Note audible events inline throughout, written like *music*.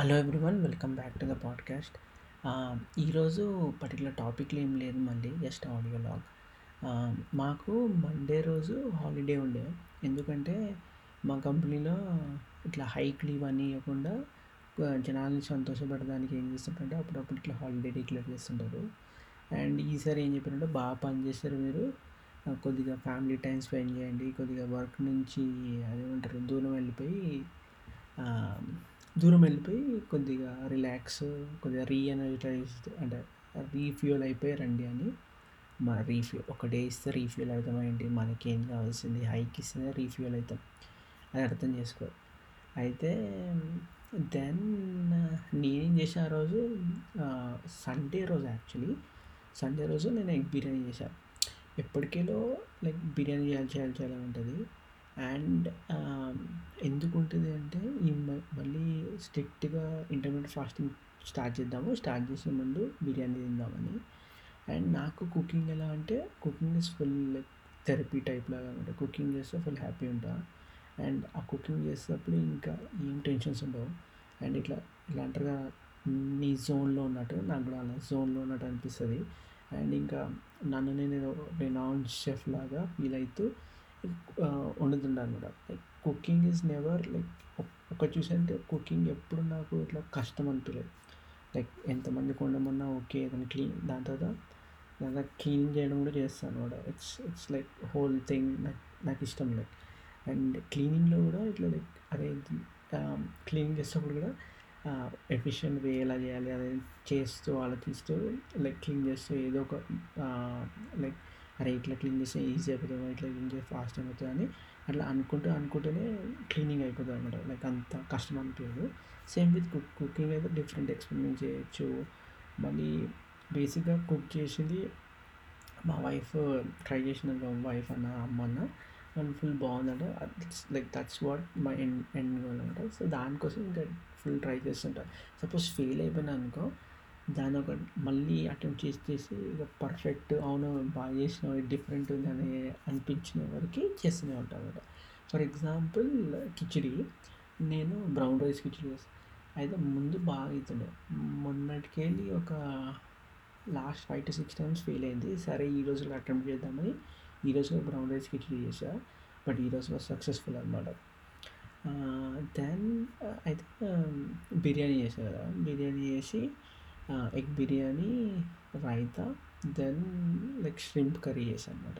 Hello everyone welcome back to the podcast ఈరోజు particular టాపిక్లు ఏం లేదు మళ్ళీ జస్ట్ ఆడియో లాగ్ మాకు మండే రోజు హాలిడే ఉండే. ఎందుకంటే మా కంపెనీలో ఇట్లా హైక్ లీవ్ అని ఇవ్వకుండా జనాల్ని సంతోషపెట్టడానికి ఏం చేస్తుంటే అప్పుడప్పుడు ఇట్లా హాలిడే డిక్లేర్ చేస్తుంటారు. అండ్ ఈసారి ఏం చెప్పారంటే బాగా పనిచేస్తారు మీరు. కొద్దిగా ఫ్యామిలీ టైం స్పెండ్ చేయండి కొద్దిగా వర్క్ నుంచి అదేమంటారు దూరం వెళ్ళిపోయి దూరం వెళ్ళిపోయి కొద్దిగా రిలాక్స్ కొద్దిగా రీఎనర్జైజ్డ్ అంటే రీఫ్యూల్ అయిపోయి రండి అని. మా రీఫ్యూ ఒక డే ఇస్తే రీఫ్యూల్ అవుతామేంటి మనకి ఏం కావాల్సింది? హైక్ ఇస్తేనే రీఫ్యూల్ అవుతాం. అది అర్థం చేసుకో. అయితే దెన్ నేనేం చేసా ఆ రోజు? సండే రోజు యాక్చువల్లీ సండే రోజు నేను ఎగ్ బిర్యానీ చేశాను ఎప్పటికేలో లైక్ బిర్యానీ చేయాలి చేయాలి చేయాలని ఉంటుంది. అండ్ ఎందుకు ఉంటుంది అంటే ఈ మళ్ళీ స్ట్రిక్ట్గా ఇంటర్మీడియట్ ఫాస్టింగ్ స్టార్ట్ చేద్దాము. స్టార్ట్ చేసే ముందు బిర్యానీ తిందామని. అండ్ నాకు కుకింగ్ ఎలా అంటే cooking is full therapy type లాగా అనమాట. కుకింగ్ చేస్తే ఫుల్ హ్యాపీ ఉంటా. అండ్ ఆ కుకింగ్ చేసేటప్పుడు ఇంకా ఏం టెన్షన్స్ ఉండవు. అండ్ ఇట్లా ఇట్లా అంటారుగా నీ జోన్లో ఉన్నట్టు నాకు కూడా అలా జోన్లో ఉన్నట్టు అనిపిస్తుంది. అండ్ ఇంకా నన్ను నేను రెనౌన్ షెఫ్ లాగా ఫీల్ అవుతూ వండుతుంటాను అనమాట like cooking is never like ఒక చూసేంటే కుకింగ్ ఎప్పుడు నాకు ఇట్లా కష్టం అనిపించలేదు లైక్ ఎంతమందికి వండమన్నా ఓకే దాన్ని క్లీన్ దాని తర్వాత దాని క్లీన్ చేయడం కూడా చేస్తాను అనమాట it's it's like whole thing నాకు నాకు ఇష్టం లైక్ అండ్ క్లీనింగ్లో కూడా ఇట్లా లైక్ అదే క్లీనింగ్ చేసేటప్పుడు కూడా ఎఫిషియెంట్ వే ఎలా చేయాలి అదే చేస్తూ ఆలోచిస్తూ లైక్ క్లీన్ చేస్తూ ఏదో ఒక లైక్ అరే ఇట్లా క్లీన్ చేస్తే ఈజీ అయిపోతుంది ఇట్లా క్లీన్ చేస్తే ఫాస్ట్ అయిపోతుంది అని అట్లా అనుకుంటూ అనుకుంటూనే క్లీనింగ్ అయిపోతుంది అనమాట లైక్ అంత కష్టం అనిపించదు. సేమ్ విత్ కుక్ కుకింగ్ అయితే డిఫరెంట్ ఎక్స్పెరిమెంట్ చేయొచ్చు. మళ్ళీ బేసిక్గా కుక్ చేసింది మా వైఫ్ ట్రై చేసిన వైఫ్ అన్న అమ్మ అన్న. అండ్ ఫుల్ బాగుందంటే. Like that's what my end end goal అనమాట సో దానికోసం ఇంకా ఫుల్ ట్రై చేస్తుంటారు సపోజ్ ఫెయిల్ అయిపోయినా అనుకో దాన్ని ఒక మళ్ళీ అటెంప్ట్ చేసి చేసి ఇక పర్ఫెక్ట్ అవును బాగా చేసినావు డిఫరెంట్ ఉంది అని అనిపించిన వరకు చేస్తూనే ఉంటాను అనమాట ఫర్ ఎగ్జాంపుల్ కిచిడి నేను బ్రౌన్ రైస్ కిచిడి చేస్తాను అయితే ముందు బాగా అవుతుండే మొన్నటికెళ్ళి ఒక last five to six times fail అయింది. సరే ఈ రోజులో అటెంప్ట్ చేద్దామని ఈ రోజులో బ్రౌన్ రైస్ కిచిడి చేసా. బట్ ఈ రోజులో సక్సెస్ఫుల్ అనమాట దెన్ అయితే బిర్యానీ చేసా కదా. బిర్యానీ చేసి egg biryani raita then like shrimp curry చేశాను అనమాట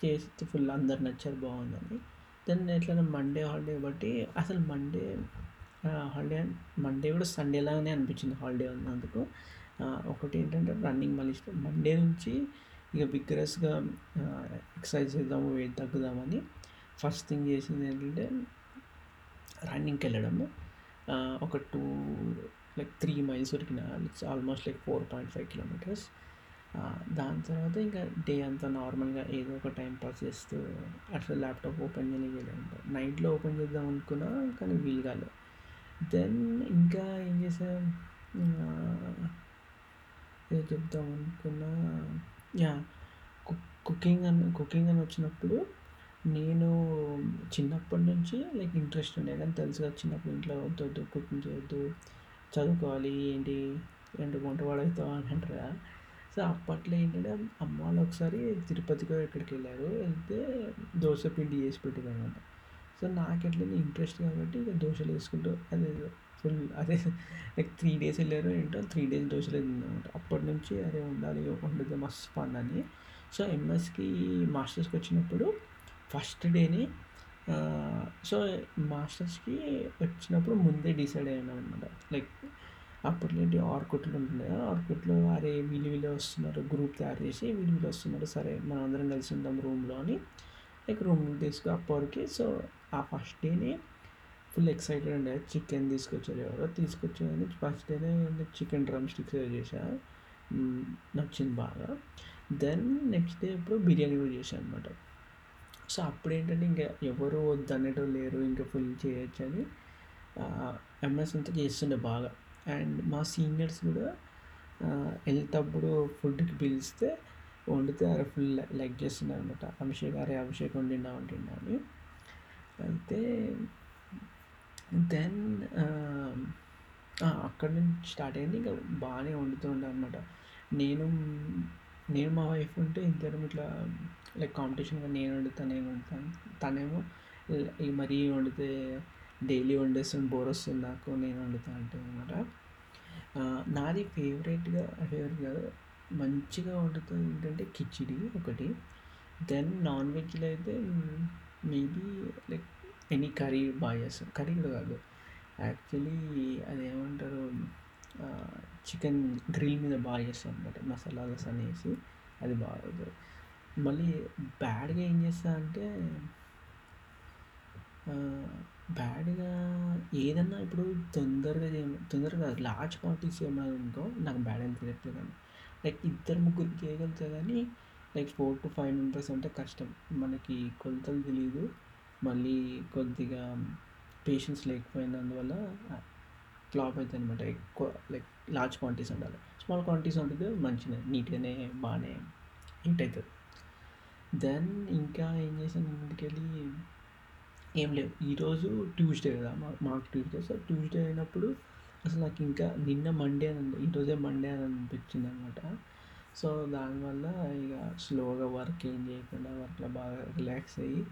చేస్తే ఫుల్ అందరు నచ్చారు బాగుందని. దెన్ ఎట్లయినా మండే హాలిడే బట్టి అసలు మండే హాలిడే మండే కూడా సండే లాగానే అనిపించింది హాలిడే ఉన్నందుకు. ఒకటి ఏంటంటే రన్నింగ్ మళ్ళీ మండే నుంచి ఇక బిగ్గరస్గా ఎక్సర్సైజ్ చేద్దాము వెయిట్ తగ్గుదామని ఫస్ట్ థింగ్ చేసింది ఏంటంటే రన్నింగ్కి వెళ్ళడము. ఒక two like three miles ఉరికిన it's almost like four point five kilometres దాని తర్వాత ఇంకా డే అంతా నార్మల్గా ఏదో ఒక టైం పాస్ చేస్తూ అట్లా ల్యాప్టాప్ ఓపెన్ చేయలేదు నైట్లో ఓపెన్ చేద్దాం అనుకున్నా కానీ వీలు కాలేదు దెన్ ఇంకా ఏం చేసాం ఏదో చెప్తాం అనుకున్నా. యా కుకింగ్ అని కుకింగ్ అని వచ్చినప్పుడు నేను చిన్నప్పటి నుంచి లైక్ ఇంట్రెస్ట్ ఉండే. కానీ తెలుసు చిన్నప్పుడు ఇంట్లో వద్దు కుకింగ్ చేయొద్దు. చదువుకోవాలి ఏంటి? ఏంటి వంట వాడవుతావు అని అంటారు కదా. సో అప్పట్లో ఏంటంటే అమ్మ వాళ్ళు ఒకసారి తిరుపతికి ఎక్కడికి వెళ్ళారు వెళ్తే దోశ పిండి చేసి పెట్టారు అనమాట సో నాకు ఎట్లా ఇంట్రెస్ట్ కాబట్టి ఇక దోశలు వేసుకుంటూ అదే ఫుల్ అదే లైక్ త్రీ డేస్ వెళ్ళారు ఏంటో త్రీ డేస్ దోశలు అనమాట అప్పటి నుంచి అదే ఉండాలి ఉండదు మస్తు పని అని. సో ఎంఎస్కి మాస్టర్స్కి వచ్చినప్పుడు ఫస్ట్ డేని సో మాస్టర్స్కి వచ్చినప్పుడు ముందే డిసైడ్ అయ్యాను అనమాట లైక్ అప్పట్లో ఏంటి ఆర్కుట్లు ఉంటుండే ఆర్కుట్లో అరే వీళ్ళు వీళ్ళు వస్తున్నారు గ్రూప్ తయారు చేసి వీళ్ళు వీళ్ళు వస్తున్నారు సరే మనం అందరం కలిసి ఉందాం రూమ్లో అని లైక్ రూమ్ తీసుకు అప్పటికి సో ఆ ఫస్ట్ డేని ఫుల్ ఎక్సైటెడ్ ఉండే చికెన్ తీసుకొచ్చారు ఎవరో తీసుకొచ్చేది ఫస్ట్ డేనే చికెన్ డ్రమ్ స్టిక్స్ చేసా నచ్చింది బాగా. దెన్ నెక్స్ట్ డే ఇప్పుడు బిర్యానీ కూడా చేశాను అనమాట సో అప్పుడు ఏంటంటే ఇంకా ఎవరు వద్దనేటోళ్ళు లేరు ఇంకా ఫుల్ చేయొచ్చు అని ఎంఎస్ అంతా చేస్తుండే బాగా. అండ్ మా సీనియర్స్ కూడా వెళ్తేటప్పుడు ఫుడ్కి పిలిస్తే వండితే అరే ఫుల్ లైక్ చేస్తున్నారు అనమాట అభిషేక్ అరే అభిషేక్ వండిండా వండినా అని. అయితే దెన్ అక్కడి నుంచి స్టార్ట్ అయింది. ఇంకా బాగానే వండుతుండే అనమాట నేను నేను మా వైఫ్ ఉంటే ఇద్దరం ఇట్లా లైక్ కాంపిటీషన్గా నేను వండుతాను నేను వండుతాను తనేమో ఈ మరీ వండితే డైలీ వండేస్తుంది బోర్ వస్తుంది నాకు నేను వండుతా అంటే అనమాట నాది ఫేవరెట్గా ఫేవరెట్ కాదు. మంచిగా వండుతుంది ఏంటంటే కిచిడి ఒకటి. దెన్ నాన్ వెజ్లో అయితే మేబీ లైక్ ఎనీ కర్రీ బాగా చేస్తాను కర్రీ కూడా కాదు. యాక్చువల్లీ అది ఏమంటారు? చికెన్ గ్రిల్ మీద బాగా చేస్తాను అనమాట మసాలాస్ అనేసి అది బాగా మళ్ళీ బ్యాడ్గా ఏం చేస్తా అంటే బ్యాడ్గా ఏదన్నా ఇప్పుడు తొందరగా తొందరగా లార్జ్ క్వాంటిటీస్ ఏమన్నా అనుకో నాకు బ్యాడ్ అనిపించట్లేదు కానీ లైక్ ఇద్దరు ముగ్గురు చేయగలుగుతా కానీ like four to five members అంటే కష్టం. మనకి కొలతలు తెలియదు మళ్ళీ కొద్దిగా పేషెన్స్ లేకపోయినందువల్ల ఫ్లాప్ అవుతుంది అనమాట ఎక్కువ లైక్ లార్జ్ క్వాంటిటీస్ ఉండాలి. స్మాల్ క్వాంటిటీస్ ఉంటుంది మంచిగా నీట్గానే బాగానే హిట్ అవుతుంది దెన్ ఇంకా ఏం చేశాను ఇంటికెళ్ళి ఏం లేవు. ఈరోజు ట్యూస్డే కదా మాకు ట్యూస్డే. సో ట్యూస్డే అయినప్పుడు అసలు నాకు ఇంకా నిన్న మండే అని ఈరోజే మండే అని అనిపించింది అనమాట సో దానివల్ల ఇక స్లోగా వర్క్ ఏం చేయకుండా వర్క్లో బాగా రిలాక్స్ అయ్యి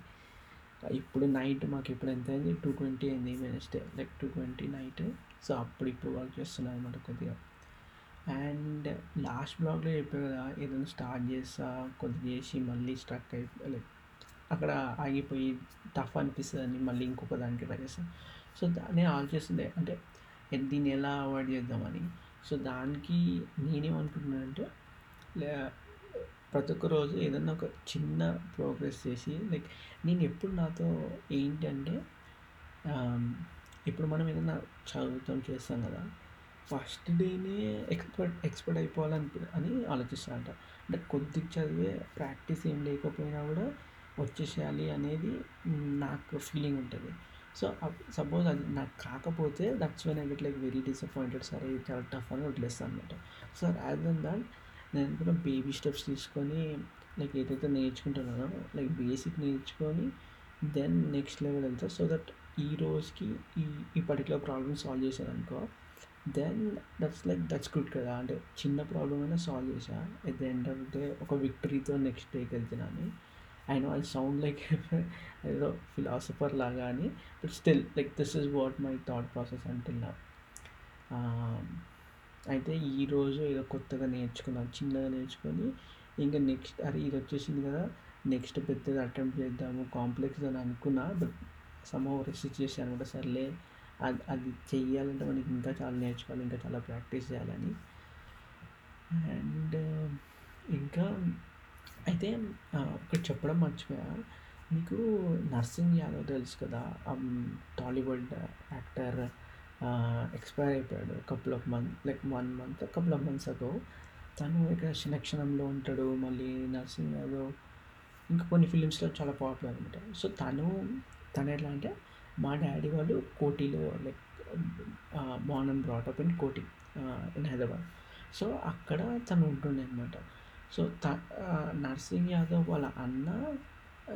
ఇప్పుడు నైట్ మాకు ఇప్పుడు ఎంత అయింది? టూ ట్వంటీ అయింది Wednesday like two twenty night. So అప్పుడు ఇప్పుడు వర్క్ చేస్తున్నాను అనమాట కొద్దిగా. అండ్ లాస్ట్ బ్లాగ్లో చెప్పాను కదా ఏదైనా స్టార్ట్ చేస్తా కొద్దిగా చేసి మళ్ళీ స్ట్రక్ అయిపోయి లైక్ అక్కడ ఆగిపోయి టఫ్ అనిపిస్తుంది అని మళ్ళీ ఇంకొక దానికి ట్రై చేస్తాను సో నేను ఆలోచిస్తుండే అంటే దీన్ని ఎలా అవాయిడ్ చేద్దామని? సో దానికి నేనేమనుకుంటున్నానంటే ప్రతి ఒక్క రోజు ఏదన్నా ఒక చిన్న ప్రోగ్రెస్ చేసి లైక్ నేను ఎప్పుడు నాతో ఏంటంటే ఇప్పుడు మనం ఏదైనా చదువుతాం చేస్తాం కదా ఫస్ట్ డేనే ఎక్స్పర్ట్ ఎక్స్పర్ట్ అయిపోవాలని అని ఆలోచిస్తారంట. అంటే కొద్దిగా చదివే ప్రాక్టీస్ ఏం లేకపోయినా కూడా వచ్చేసేయాలి అనేది నాకు ఫీలింగ్ ఉంటుంది. సో సపోజ్ అది నాకు కాకపోతే that's when I get like very disappointed సరే చాలా టఫ్ అని వదిలేస్తాను అనమాట సో రాదర్ దెన్ దాట్ నేను కూడా బేబీ స్టెప్స్ తీసుకొని లైక్ ఏదైతే నేర్చుకుంటున్నానో లైక్ బేసిక్ నేర్చుకొని దెన్ నెక్స్ట్ లెవెల్ వెళ్తా. సో దట్ ఈ రోజుకి ఈ ఈ పర్టికులర్ ప్రాబ్లమ్ సాల్వ్ చేశాను అనుకో then that's like that's good కదా. అంటే చిన్న ప్రాబ్లమ్ అయినా సాల్వ్ చేసా at the end of day ఒక విక్టరీతో నెక్స్ట్ డేకి వెళ్తున్నాను I know I sound like ఏదో ఫిలాసఫర్ లాగా అని. But still like this is what my thought process అంటున్న అయితే ఈరోజు ఏదో కొత్తగా నేర్చుకున్నాను చిన్నగా నేర్చుకొని ఇంకా నెక్స్ట్ అరే ఇది వచ్చేసింది కదా. నెక్స్ట్ పెద్దది అటెంప్ట్ చేద్దాము కాంప్లెక్స్ అని అనుకున్నా బట్ సమ్హౌ రెసిస్ట్ చేశాను అనమాట సర్లే. అది అది చెయ్యాలంటే మనకి ఇంకా చాలా నేర్చుకోవాలి ఇంకా చాలా ప్రాక్టీస్ చేయాలని. అండ్ ఇంకా అయితే ఒకటి చెప్పడం మర్చిపోయా. మీకు నర్సింగ్ యాదవ్ తెలుసు కదా టాలీవుడ్ యాక్టర్ ఎక్స్పైర్ అయిపోయాడు couple of month like one month couple of months ago తను ఇక్కడ క్షణక్షణంలో ఉంటాడు మళ్ళీ నర్సింగ్ యాదవ్. ఇంకా కొన్ని ఫిలిమ్స్లో చాలా పాపులర్ అనమాట. సో తను తను ఎట్లా అంటే మా డాడీ వాళ్ళు కోటిలో like born and brought up in Koti in Hyderabad so అక్కడ తను ఉంటుండే అనమాట సో త నర్సింగ్ యాదవ్ వాళ్ళ అన్న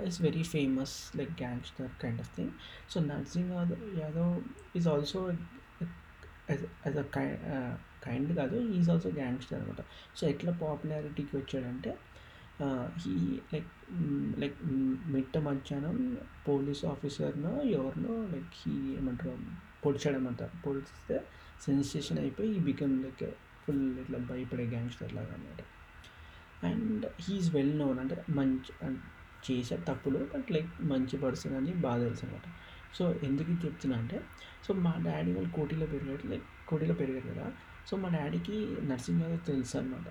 is very famous like gangster kind of thing so Narsing Yadav Yadav is also as a kind కాదు ఈజ్ ఆల్సో గ్యాంగ్స్టర్ అనమాట so ఎట్లా పాపులారిటీకి వచ్చాడంటే హీ లైక్ లైక్ మిట్ట మధ్యాహ్నం పోలీస్ ఆఫీసర్నో ఎవరినో లైక్ హీ ఏమంటారు పొడిచాడనమాట పొడిస్తే సెన్సేషన్ అయిపోయి ఈ బికమ్ లైక్ ఫుల్ ఇట్లా భయపడే గ్యాంగ్స్టర్ లాగా అనమాట అండ్ హీఈస్ వెల్ నోన్ అంటే మంచి చేసే తప్పులు బట్ లైక్ మంచి పర్సన్ అని బాగా తెలుసు అనమాట సో ఎందుకు చెప్తున్నా అంటే సో మా డాడీ వాళ్ళు కోటిలో పెరిగారు లైక్ కోటిలో పెరిగారు కదా. సో మా డాడీకి నర్సింగ్ యాదవ్ తెలుసు అనమాట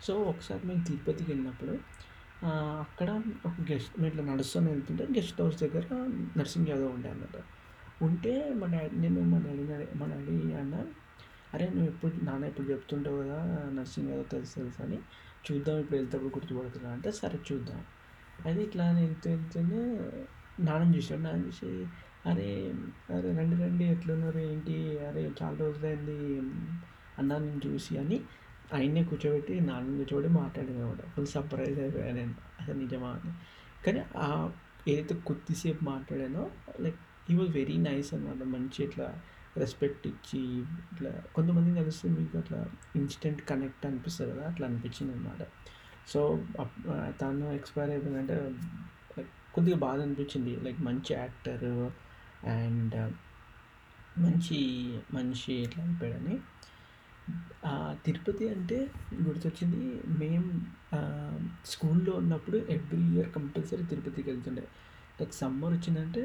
సో ఒకసారి మేము తిరుపతికి వెళ్ళినప్పుడు అక్కడ ఒక గెస్ట్ మేము ఇట్లా నడుస్తూనే వెళ్తుంటే గెస్ట్ హౌస్ దగ్గర నర్సింగ్ యాదవ్ ఉండే అన్నమాట. ఉంటే మా డాడీ నేను మా డాడీ మా డాడీ అన్న అరే నువ్వు ఎప్పుడు నాన్న ఎప్పుడు చెప్తుంటావు కదా నర్సింగ్ యాదవ్ తెలుసు తెలుసు అని చూద్దాం ఇప్పుడు వెళ్తేప్పుడు గుర్తుపడుతున్నా అంటే సరే చూద్దాం. అది ఇట్లా వెళ్తూ వెళ్తూనే నాన్న చూసాడు నాన్న చూసి అరే అరే రండి రండి ఎట్లున్నారు ఏంటి? అరే చాలా రోజులైంది అన్నా నేను చూసి అని ఆయన్నే కూర్చోబెట్టి నాన్న కూర్చోబెట్టి మాట్లాడింది అనమాట ఫుల్ సర్ప్రైజ్ అయిపోయాను నేను. అసలు నిజమా అని. కానీ ఏదైతే కొద్దిసేపు మాట్లాడానో లైక్ ఈ వాజ్ వెరీ నైస్ అనమాట. మంచి ఇట్లా రెస్పెక్ట్ ఇచ్చి ఇట్లా కొంతమంది కలిస్తే మీకు అట్లా ఇన్స్టెంట్ కనెక్ట్ అనిపిస్తుంది కదా అట్లా అనిపించింది అనమాట సో తను ఎక్స్పైర్ అయిపోయిందంటే లైక్ కొద్దిగా బాధ అనిపించింది. లైక్ మంచి యాక్టర్ అండ్ మంచి మనిషి ఇట్లా అయిపోయాడని. తిరుపతి అంటే గుర్తొచ్చింది మేము స్కూల్లో ఉన్నప్పుడు ఎవ్రీ ఇయర్ కంపల్సరీ తిరుపతికి వెళ్తుండే. లైక్ సమ్మర్ వచ్చిందంటే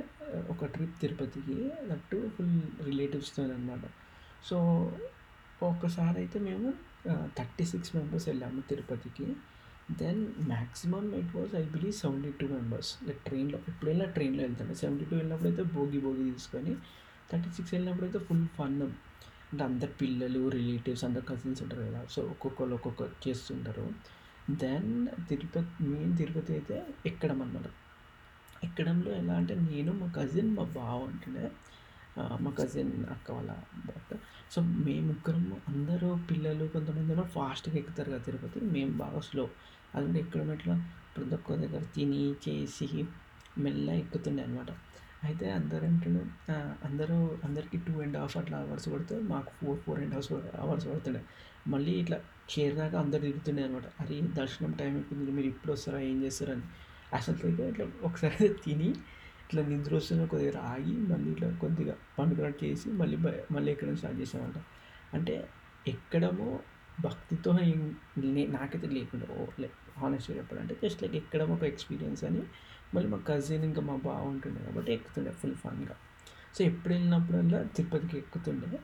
ఒక ట్రిప్ తిరుపతికి అన్నట్టు ఫుల్ రిలేటివ్స్తో అనమాట సో ఒక్కసారి అయితే మేము థర్టీ సిక్స్ మెంబర్స్ వెళ్ళాము తిరుపతికి. Then maximum it was I believe seventy two members like ట్రైన్లో ఎప్పుడైనా ట్రైన్లో వెళ్తాను సెవెంటీ టూ వెళ్ళినప్పుడు అయితే భోగి భోగి తీసుకొని థర్టీ సిక్స్ వెళ్ళినప్పుడు అయితే ఫుల్ ఫన్ అందరు పిల్లలు రిలేటివ్స్ అందరు కజిన్స్ ఉంటారు కదా సో ఒక్కొక్కరు ఒక్కొక్క చేస్తుంటారు. దెన్ తిరుపతి మెయిన్ తిరుపతి అయితే ఎక్కడం అనమాట ఎక్కడంలో ఎలా అంటే నేను మా కజిన్ మా బావ ఉంటుండే మా కజిన్ అక్క వాళ్ళ భర్త. సో మేము ముగ్గురం అందరూ పిల్లలు కొంతమంది ఏమో ఫాస్ట్గా ఎక్కుతారు కదా తిరుపతి మేము బాగా స్లో అది ఎక్కడం ఎట్లా ప్రతి ఒక్క దగ్గర తిని చేసి మెల్ల ఎక్కుతుండే అనమాట అయితే అందరు అంటుండే అందరూ అందరికీ టూ అండ్ హాఫ్ అట్లా అవర్స్ పడితే మాకు four four and half hours పడుతుండే. మళ్ళీ ఇట్లా చేరినాక అందరు తిరుగుతుండే అనమాట. అరే దర్శనం టైం అయిపోయింది మీరు ఇప్పుడు వస్తారా ఏం చేస్తారని అసలు ఇట్లా ఒకసారి *laughs* తిని ఇట్లా నిద్ర వస్తున్న కొద్దిగా ఆగి మళ్ళీ ఇట్లా కొద్దిగా పండుకున్నట్టు చేసి మళ్ళీ మళ్ళీ ఎక్కడం స్టార్ట్ చేసామంట. అంటే ఎక్కడమో భక్తితో నాకైతే లేకుండా ఓ లైక్ హానెస్ట్గా చెప్పాలంటే జస్ట్ లైక్ ఎక్కడమో ఒక ఎక్స్పీరియన్స్ అని మళ్ళీ మా కజిన్ ఇంకా మా బావ ఉంటుండే కాబట్టి ఎక్కుతుండే ఫుల్ ఫన్గా సో ఎప్పుడు వెళ్ళినప్పుడల్లా తిరుపతికి ఎక్కుతుండే.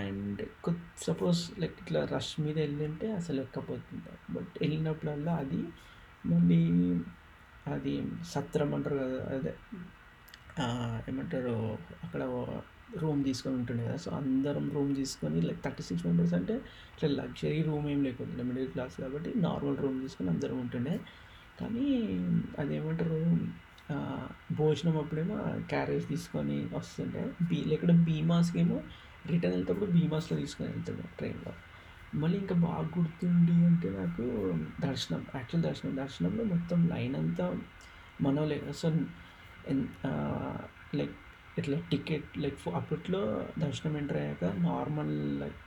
అండ్ సపోజ్ లైక్ ఇట్లా రష్ మీద వెళ్ళింటే అసలు ఎక్కపోతుండే. బట్ వెళ్ళినప్పుడల్లా అది మళ్ళీ అది సత్రం అంటారు కదా అదే. ఏమంటారు అక్కడ రూమ్ తీసుకొని ఉంటుండే కదా. సో అందరం రూమ్ తీసుకొని లైక్ థర్టీ సిక్స్ మెంబర్స్ అంటే ఇట్లా లగ్జరీ రూమ్ ఏం లేకుండా మిడిల్ క్లాస్ కాబట్టి నార్మల్ రూమ్ తీసుకొని అందరం ఉంటుండే. కానీ అదేమంటారు భోజనం అప్పుడేమో క్యారేజ్ తీసుకొని వస్తుండే బీ లేకపోతే బీమాస్కి ఏమో రిటర్న్ వెళ్తేప్పుడు బీమాస్లో తీసుకొని వెళ్తుండే ట్రైన్లో. మళ్ళీ ఇంకా బాగా గుర్తుండి అంటే నాకు దర్శనం యాక్చువల్ దర్శనం దర్శనంలో మొత్తం లైన్ అంతా మనోలే సో లైక్ ఇట్లా టికెట్ లైక్ అప్పట్లో దర్శనం ఎంటర్ అయ్యాక నార్మల్ లైక్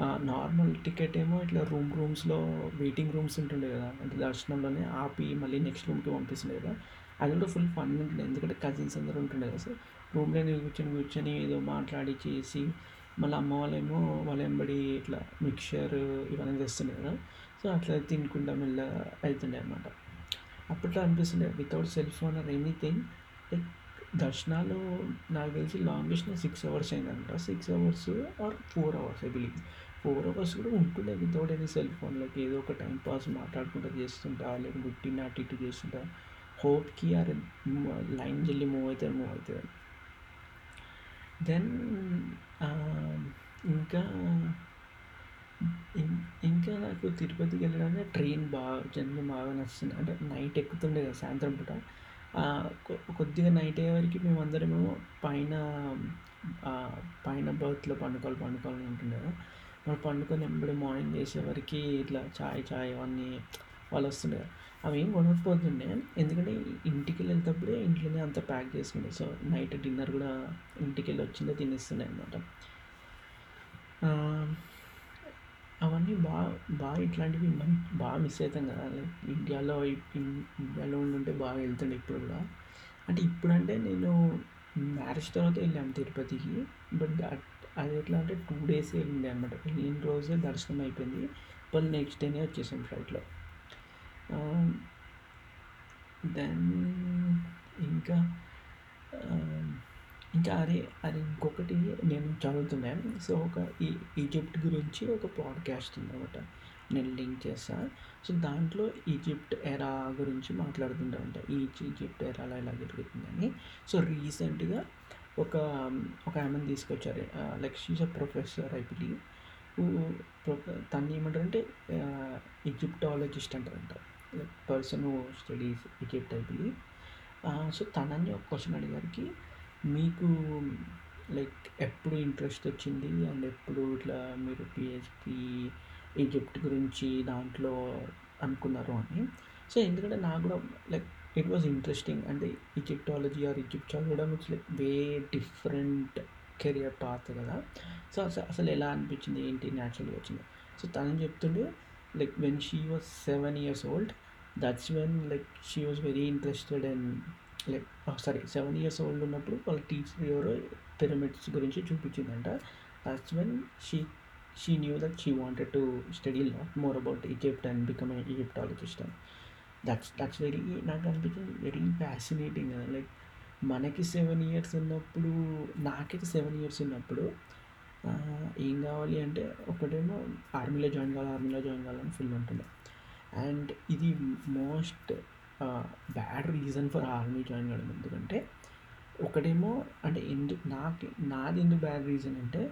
నార్మల్ టికెట్ ఏమో ఇట్లా రూమ్ రూమ్స్లో వెయిటింగ్ రూమ్స్ ఉంటుండే కదా అంటే దర్శనంలోనే ఆపి మళ్ళీ నెక్స్ట్ రూమ్కి పంపిస్తుండే కదా. అది కూడా ఫుల్ ఫన్ ఉంటుండే ఎందుకంటే కజిన్స్ అందరూ ఉంటుండే కదా. సో రూమ్లో కూర్చొని కూర్చొని ఏదో మాట్లాడి చేసి మళ్ళీ అమ్మ వాళ్ళేమో వాళ్ళ వెంబడి ఇట్లా మిక్చర్ ఇవన్నీ తెస్తుండే కదా. సో అట్లా తినకుండా మెల్ల వెళ్తుండే అనమాట అప్పట్లో అనిపిస్తుండే without cell phone or anything like దర్శనాలు నాకు తెలిసి లాంగెస్ట్ సిక్స్ అవర్స్ అయిందంట. Six hours or four hours I believe four hours కూడా ఉంటుండే వితౌట్ ఎనీ సెల్ ఫోన్లోకి ఏదో ఒక టైం పాస్ మాట్లాడుకుంటూ చేస్తుంటా లేకపోతే గుట్టిన అటు ఇటు చేస్తుంటా. హోప్కి అరే లైన్ వెళ్ళి మూవ్ అవుతుంది మూవ్ అవుతుంది దెన్ ఇంకా ఇంకా నాకు తిరుపతికి వెళ్ళడానికి ట్రైన్ బాగా జర్నీ బాగా నచ్చింది. అంటే నైట్ ఎక్కుతుండే కదా సాయంత్రం పూట. కొద్దిగా నైట్ అయ్యే వరకు మేమందరమేమో పైన పైన బర్త్లో పండుకోవాలి పండుకోవాలని ఉంటుండే కదా. మరి పండుకొని ఎంబడి మార్నింగ్ చేసేవరకు ఇట్లా చాయ్ చాయ్ అవన్నీ వాళ్ళు వస్తుండే. అవి ఏం కొనకపోతుండే. ఎందుకంటే ఇంటికి వెళ్ళేటప్పుడే ఇంట్లోనే అంత ప్యాక్ చేసుకుండే. సో నైట్ డిన్నర్ కూడా ఇంటికి వెళ్ళి వచ్చిందే తినేస్తుండే అనమాట అవన్నీ బాగా బాగా ఇట్లాంటివి బాగా మిస్ అవుతాం కదా. లైక్ ఇండియాలో ఇండియాలో ఉండుంటే బాగా వెళ్తుండే ఇప్పుడు కూడా. అంటే ఇప్పుడంటే నేను మ్యారేజ్ తర్వాత వెళ్ళాము తిరుపతికి. బట్ అది ఎట్లా అంటే టూ డేస్ వెళ్ళింది అనమాట వెళ్ళిన రోజే దర్శనం అయిపోయింది. మళ్ళీ నెక్స్ట్ డేనే వచ్చేసాం ఫ్లైట్లో దెన్ um, ఇంకా um, ఇంకా అరే అది ఇంకొకటి నేను చదువుతున్నాను సో ఒక ఈ ఈజిప్ట్ గురించి ఒక పాడ్కాస్ట్ ఉందన్నమాట. నేను లింక్ చేస్తాను సో దాంట్లో ఈజిప్ట్ ఎరా గురించి మాట్లాడుతుంటారంట ఈ ఈజిప్ట్ ఎరాలో ఎలా జరుగుతుందని సో రీసెంట్గా ఒక ఒక ఆమెను తీసుకొచ్చారు. Like she's a professor I believe తను ఏమంటారంటే ఈజిప్టాలజిస్ట్ అంటారంట. Like person studies Egypt I believe so తనని ఒక క్వశ్చన్ అడిగారికి మీకు లైక్ ఎప్పుడు ఇంట్రెస్ట్ వచ్చింది? అండ్ ఎప్పుడు ఇట్లా మీరు పిహెచ్డి ఈజిప్ట్ గురించి దాంట్లో అనుకున్నారు? అని. సో ఎందుకంటే నాకు కూడా లైక్ ఇట్ వాజ్ ఇంట్రెస్టింగ్ అంటే ఈజిప్టాలజీ ఆర్ ఈజిప్ట్ చదవడం it's like way different career path కదా. సో అసలు అసలు ఎలా అనిపించింది ఏంటి న్యాచురల్గా వచ్చింది? సో తను చెప్తుండే like when she was seven years old that's when like she was very interested and like sorry seven years old ఉన్నప్పుడు వాళ్ళ టీచర్ ఎవరో పిరమిడ్స్ గురించి చూపించిందంట. That's when she she knew that she wanted to study lot more about Egypt and become Egyptologist అని that's that's very నాకు అనిపించింది very fascinating కదా. Like మనకి seven years ఉన్నప్పుడు నాకైతే సెవెన్ ఇయర్స్ ఉన్నప్పుడు ఏం కావాలి అంటే ఒకటేమో ఆర్మీలో జాయిన్ కావాలి ఆర్మీలో జాయిన్ కావాలని ఫుల్ ఉంటుండే. అండ్ ఇది most bad reason for army join కావడం. ఎందుకంటే ఒకటేమో అంటే ఎందుకు నాకు నాది ఎందుకు బ్యాడ్ రీజన్ అంటే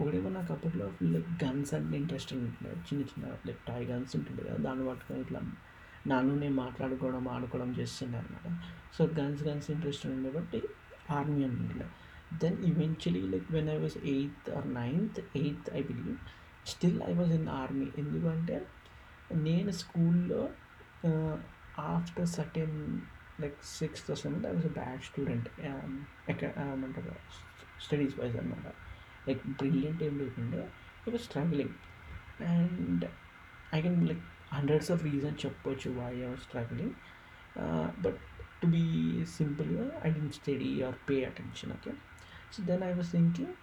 ఒకటేమో నాకు అప్పట్లో ఫుల్ గన్స్ అంటే ఇంట్రెస్ట్ ఉంటుండే. చిన్న చిన్న లైక్ టాయ్ గన్స్ ఉంటుండే కదా దాన్ని పట్టుకొని ఇట్లా నాను నేను మాట్లాడుకోవడం ఆడుకోవడం చేస్తుండే అనమాట సో గన్స్ గన్స్ ఇంట్రెస్ట్ ఉండే బట్టి army అనుకుంటుండే then eventually like when I was eighth or ninth eighth I believe still I was in army ఎందుకంటే నేను స్కూల్లో after certain like sixth seventh I was a bad student ఎక్కడ ఏమంటారు? Studies wise అనమాట like brilliant ఏం లేకుండా. I was struggling and I can like hundreds of reasons చెప్పొచ్చు why are struggling but to be సింపుల్గా I D study or pay attention okay so then I was thinking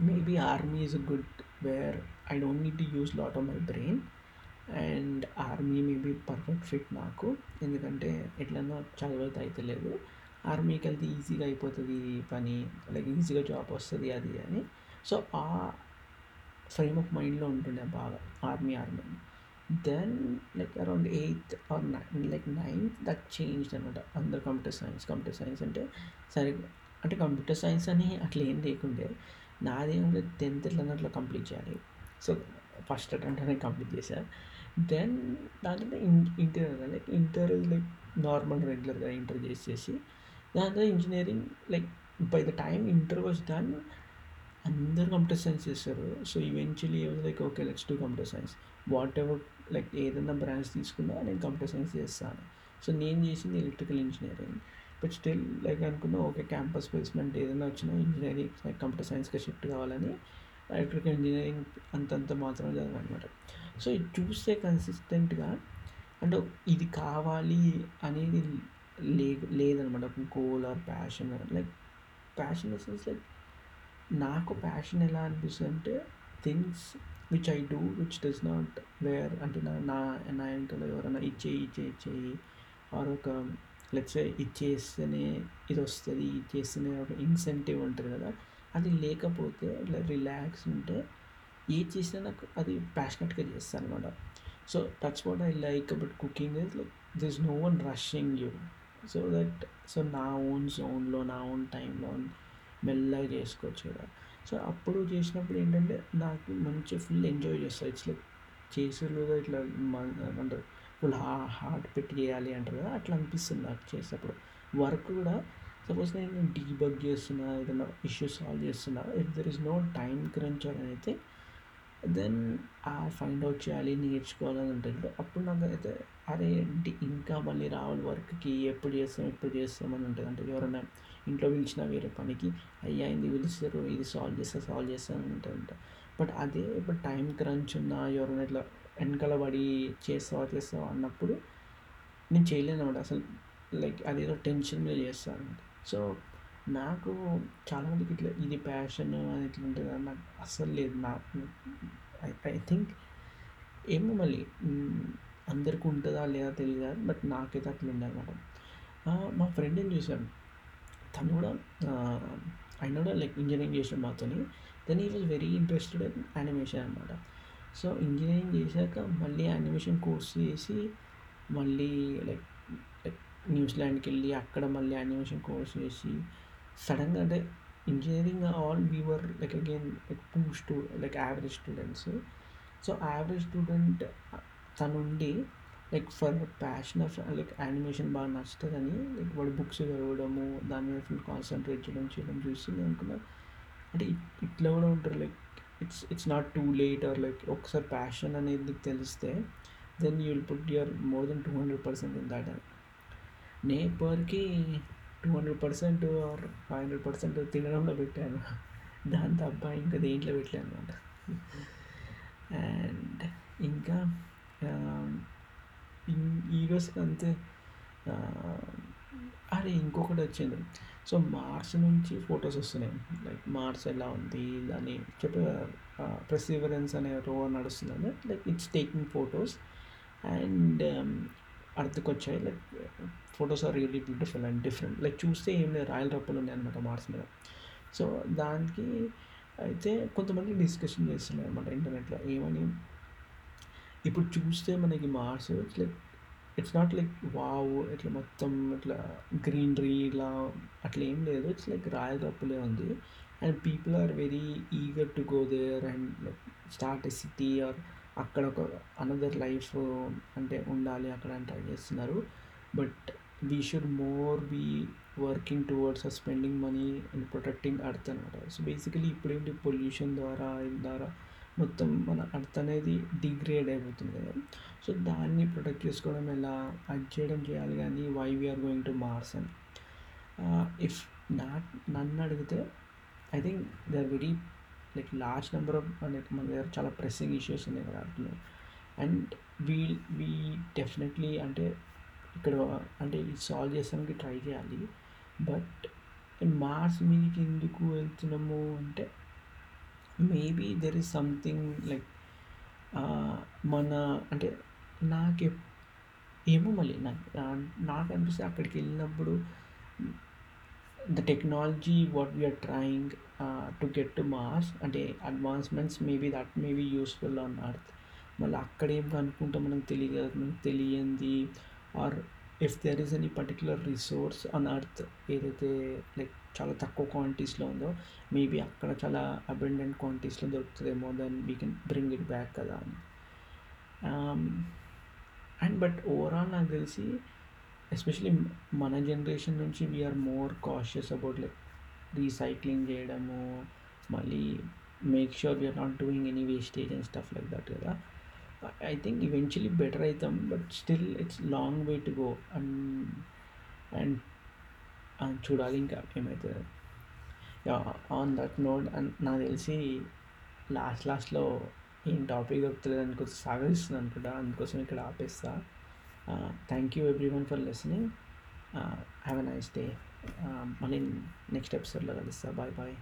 maybe army is a good where I don't need to use lot of my brain and army maybe perfect fit నాకు. ఎందుకంటే ఎట్లన్నా చదవైతే అయితే లేదు ఆర్మీకి వెళ్తే ఈజీగా అయిపోతుంది పని లైక్ ఈజీగా జాబ్ వస్తుంది అది అని. సో ఆ ఫ్రేమ్ ఆఫ్ మైండ్లో ఉంటుండే బాగా army army then like around eighth or nine like ninth that change అనమాట. అందరు కంప్యూటర్ సైన్స్ కంప్యూటర్ సైన్స్ అంటే సరే అంటే కంప్యూటర్ సైన్స్ అని అట్లా ఏం లేకుండే. నాదేముంది టెన్త్ ఎట్లా అట్లా కంప్లీట్ చేయాలి. సో ఫస్ట్ అటెంప్ట్ అనేది కంప్లీట్ చేశాను దెన్ దాంట్లో inter like inter like normal రెగ్యులర్గా ఇంటర్ చేసేసి దాంట్లో engineering like by the time inter was done అందరు కంప్యూటర్ సైన్స్ చేస్తారు. So eventually like okay let's do computer science what ever like ఏదైనా branch తీసుకున్నా నేను కంప్యూటర్ సైన్స్ చేస్తాను. సో నేను చేసింది electrical engineering. But still like అనుకున్నా ఓకే క్యాంపస్ ప్లేస్మెంట్ ఏదైనా వచ్చినా ఇంజనీరింగ్ లైక్ కంప్యూటర్ సైన్స్కి షిఫ్ట్ కావాలని ఎలక్ట్రికల్ ఇంజనీరింగ్ అంతంత మాత్రమే చదివాను అనమాట సో ఇది చూస్తే కన్సిస్టెంట్గా అంటే ఇది కావాలి అనేది లే లేదనమాట ఒక goal or passion like passion sense like నాకు ప్యాషన్ ఎలా అనిపిస్తుంది అంటే things which I do which does not where అంటే నా నా నా ఇంట్లో ఎవరైనా ఇచ్చే ఇచ్చే ఇచ్చేయి ఆర్ ఒక లెట్స్ ఇచ్చేస్తేనే ఇది వస్తుంది ఇచ్చేస్తేనే ఒక ఇన్సెంటివ్ ఉంటుంది కదా అది లేకపోతే ఇట్లా రిలాక్స్ ఉంటే ఏ చేసినా నాకు అది ప్యాషనెట్గా చేస్తాను అనమాట so that's what I like about cooking is like this no one rushing you so that so నా ఓన్ జోన్లో నా ఓన్ టైంలో మెల్లగా చేసుకోవచ్చు కదా. సో అప్పుడు చేసినప్పుడు ఏంటంటే నాకు మంచి ఫుల్ ఎంజాయ్ చేస్తాను ఇట్స్ లైక్ చేసేలోగా ఇట్లా అంటారు ఫుల్ హా హార్ట్ పెట్టి చేయాలి అంటారు కదా అట్లా అనిపిస్తుంది నాకు చేసేటప్పుడు వర్క్ కూడా సపోజ్ నేను డీబగ్ చేస్తున్నా ఏదైనా ఇష్యూ సాల్వ్ చేస్తున్నా if there is no time crunch అని అయితే దెన్ ఆ ఫైండ్ అవుట్ చేయాలి నేర్చుకోవాలని ఉంటుంది. అప్పుడు నాకు అయితే అరే ఏంటి ఇంకా మళ్ళీ రావాలి వర్క్కి ఎప్పుడు చేస్తాం ఎప్పుడు చేస్తాం అని ఉంటుంది. అంటే ఎవరైనా ఇంట్లో పిలిచినా వేరే పనికి అయ్యా ఇది పిలిచారు ఇది సాల్వ్ చేస్తా సాల్వ్ చేస్తాను అని ఉంటుంది బట్ అదే ఇప్పుడు టైం క్రంచ్ ఉన్నా ఎవరైనా ఇట్లా వెనకాల పడి చేస్తావా చేస్తావా అన్నప్పుడు నేను చేయలేను అనమాట అసలు లైక్ అదేదో టెన్షన్ మీద చేస్తాను అనమాట సో నాకు చాలామందికి ఇట్లా ఇది ప్యాషన్ అని ఇట్లా ఉంటుంది అని నాకు అస్సలు లేదు. నాకు ఐ ఐ థింక్ ఏమో మళ్ళీ అందరికీ ఉంటుందా లేదా తెలియదు బట్ నాకైతే అట్లా ఉండే అనమాట మా ఫ్రెండ్ని చూశాను తను కూడా ఆయన కూడా లైక్ ఇంజనీరింగ్ చేసాడు మాతోని. దెన్ ఈ was very interested in animation అనమాట సో ఇంజనీరింగ్ చేశాక మళ్ళీ యానిమేషన్ కోర్స్ చేసి మళ్ళీ లైక్ లైక్ న్యూజిలాండ్కి వెళ్ళి అక్కడ మళ్ళీ యానిమేషన్ కోర్స్ చేసి సడన్గా అంటే engineering all were like again like two స్టూ like average students so average student తనుండి like for passion of like animation బాగా నచ్చుతుందని లైక్ వాడు బుక్స్ చదవడము దాని మీద ఫుల్ కాన్సన్ట్రేట్ చేయడం చేయడం చూసి నేను అనుకున్నా. అంటే ఇట్లా కూడా ఉంటారు like it's it's not too late or like ఒకసారి ప్యాషన్ అనేది తెలిస్తే then you will put your more than two hundred percent in that నే పర్కి two hundred percent or five hundred percent తినడంలో పెట్టాను. దాని తప్ప ఇంకా దేంట్లో పెట్టలే అనమాట అండ్ ఇంకా ఈరోజుకి అంతే అరే ఇంకొకటి వచ్చింది సో మార్స్ నుంచి ఫొటోస్ వస్తున్నాయి లైక్ మార్స్ ఎలా ఉంది అని చెప్పే ప్రెసివరెన్స్ అనే రోవర్ నడుస్తుంది like it's taking photos and అర్థకొచ్చాయి వచ్చాయి like photos are really beautiful and different like చూస్తే ఏం లేదు రాయల్ రప్పులు ఉన్నాయి అనమాట మార్స్ మీద సో దానికి అయితే కొంతమంది డిస్కషన్ చేస్తున్నాయి అనమాట ఇంటర్నెట్లో ఏమని ఇప్పుడు చూస్తే మనకి Mars it's like it's not like wow ఇట్లా మొత్తం ఇట్లా గ్రీనరీ ఇలా అట్లా ఏం లేదు. ఇట్స్ లైక్ రాయల్ రప్పులే ఉంది. And people are very eager to go there and start a city or అక్కడ ఒక అనదర్ లైఫ్ అంటే ఉండాలి అక్కడ అని ట్రై చేస్తున్నారు. But we should more be working towards spending money and protecting earth అనమాట సో బేసికలీ ఇప్పుడేంటి? పొల్యూషన్ ద్వారా ద్వారా మొత్తం మన అర్త్ అనేది డిగ్రేడ్ అయిపోతుంది కదా. సో దాన్ని ప్రొటెక్ట్ చేసుకోవడం ఎలా? అది చేయడం చేయాలి కానీ why we are going to Mars అని. ఇఫ్ నా నన్ను అడిగితే I think they are very like large number of like మన దగ్గర చాలా ప్రెస్సింగ్ ఇష్యూస్ ఉన్నాయి కదా అట్లా అండ్ వీ వీ డెఫినెట్లీ అంటే ఇక్కడ అంటే ఇది సాల్వ్ చేసానికి ట్రై చేయాలి. బట్ మార్స్ మీదకి ఎందుకు వెళ్తున్నాము అంటే maybe there is something like మన అంటే నాకు ఏమో మళ్ళీ నాకు నాకు అనిపిస్తే అక్కడికి వెళ్ళినప్పుడు the technology what we are trying to get to Mars అంటే advancements maybe that may be useful on earth మళ్ళీ అక్కడ ఏం కనుక్కుంటాం మనకు తెలియదు మనకు తెలియంది or if there is any particular resource on earth ఏదైతే లైక్ చాలా తక్కువ క్వాంటిటీస్లో ఉందో మేబీ అక్కడ చాలా అబెండెంట్ క్వాంటిటీస్లో దొరుకుతుందేమో then we can bring it back కదా అని. అండ్ బట్ ఓవరాల్ నాకు తెలిసి ఎస్పెషలీ మన జనరేషన్ నుంచి we are more cautious about like recycling చేయడము మళ్ళీ make sure we are not doing any wastage and stuff like that కదా. ఐ థింక్ ఈవెన్చువలీ బెటర్ అవుతాం but still it's long way to go and and చూడాలి ఇంకా ఏమవుతుంది on that note and నాకు తెలిసి last లాస్ట్లో ఏం టాపిక్ దొరుకుతుంది అనుకోసం సాగరిస్తుంది అనుకుంటా అందుకోసం ఇక్కడ ఆపేస్తా. Thank you everyone for listening have a nice day మళ్ళీ నెక్స్ట్ ఎపిసోడ్లో కలుస్తా. Bye bye